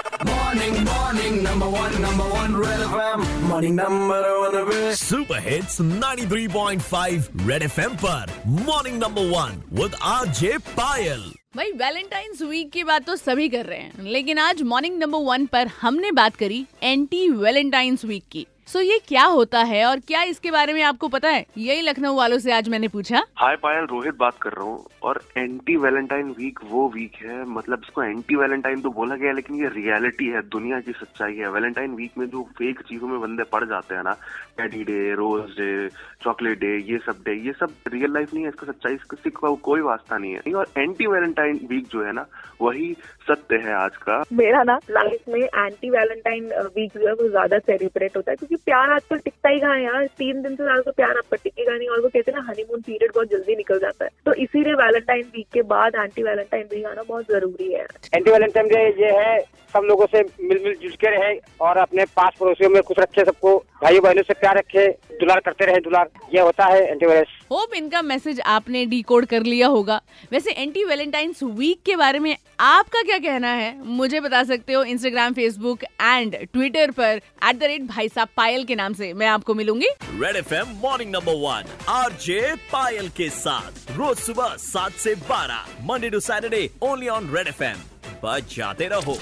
Morning, morning, number one, number one, Red FM. Morning, number one, Red super hits 93.5 Red FM पर. Morning number one with RJ Payal भाई Valentine's week की बात तो सभी कर रहे हैं लेकिन आज मॉर्निंग नंबर वन पर हमने बात करी एंटी वैलेंटाइंस वीक की। सो so, ये क्या होता है और क्या इसके बारे में आपको पता है? यही लखनऊ वालों से आज मैंने पूछा। हाय पायल रोहित बात कर रहा हूँ और एंटी वैलेंटाइन वीक वो वीक है मतलब इसको एंटी वैलेंटाइन तो बोला गया लेकिन ये रियलिटी है दुनिया की सच्चाई है। वैलेंटाइन वीक में जो फेक चीज़ों में बंदे पड़ जाते हैं ना teddy day rose day chocolate day ये सब डे ये सब रियल लाइफ नहीं है इसका सच्चाई इसका को, कोई वास्ता नहीं है। और एंटी वैलेंटाइन वीक जो है ना वही सत्य है आज का। मेरा ना लाइफ में एंटी वैलेंटाइन वीक जो है वो ज़्यादा सेलिब्रेट होता है क्योंकि प्यार आजकल टिकता ही कहाँ यार? तीन दिन से ज़्यादा तो प्यार आपका टिकेगा नहीं और वो कहते हैं ना हनीमून पीरियड बहुत जल्दी निकल जाता है। तो इसीलिए वैलेंटाइन वीक के बाद एंटी वैलेंटाइन वीक आना बहुत ज़रूरी है। एंटी वैलेंटाइन डे ये है, सब लोगों से मिल मिल जुल के रहे और अपने पास पड़ोसियों में कुछ रखे सबको। भाइयों बहनों से प्यार रखे दुलार करते रहे दुलार। ये होता है एंटी वायरस होप इनका मैसेज आपने डिकोड कर लिया होगा। वैसे एंटी वैलेंटाइंस वीक के बारे में आपका क्या कहना है? मुझे बता सकते हो इंस्टाग्राम फेसबुक एंड ट्विटर पर एट द रेट भाई साहब पायल के नाम से मैं आपको मिलूँगी। Red F M morning number one R J Payal के साथ रोज सुबह सात से बारह Monday to Saturday only on Red FM जाते रहो।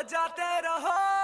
बजाते रहो।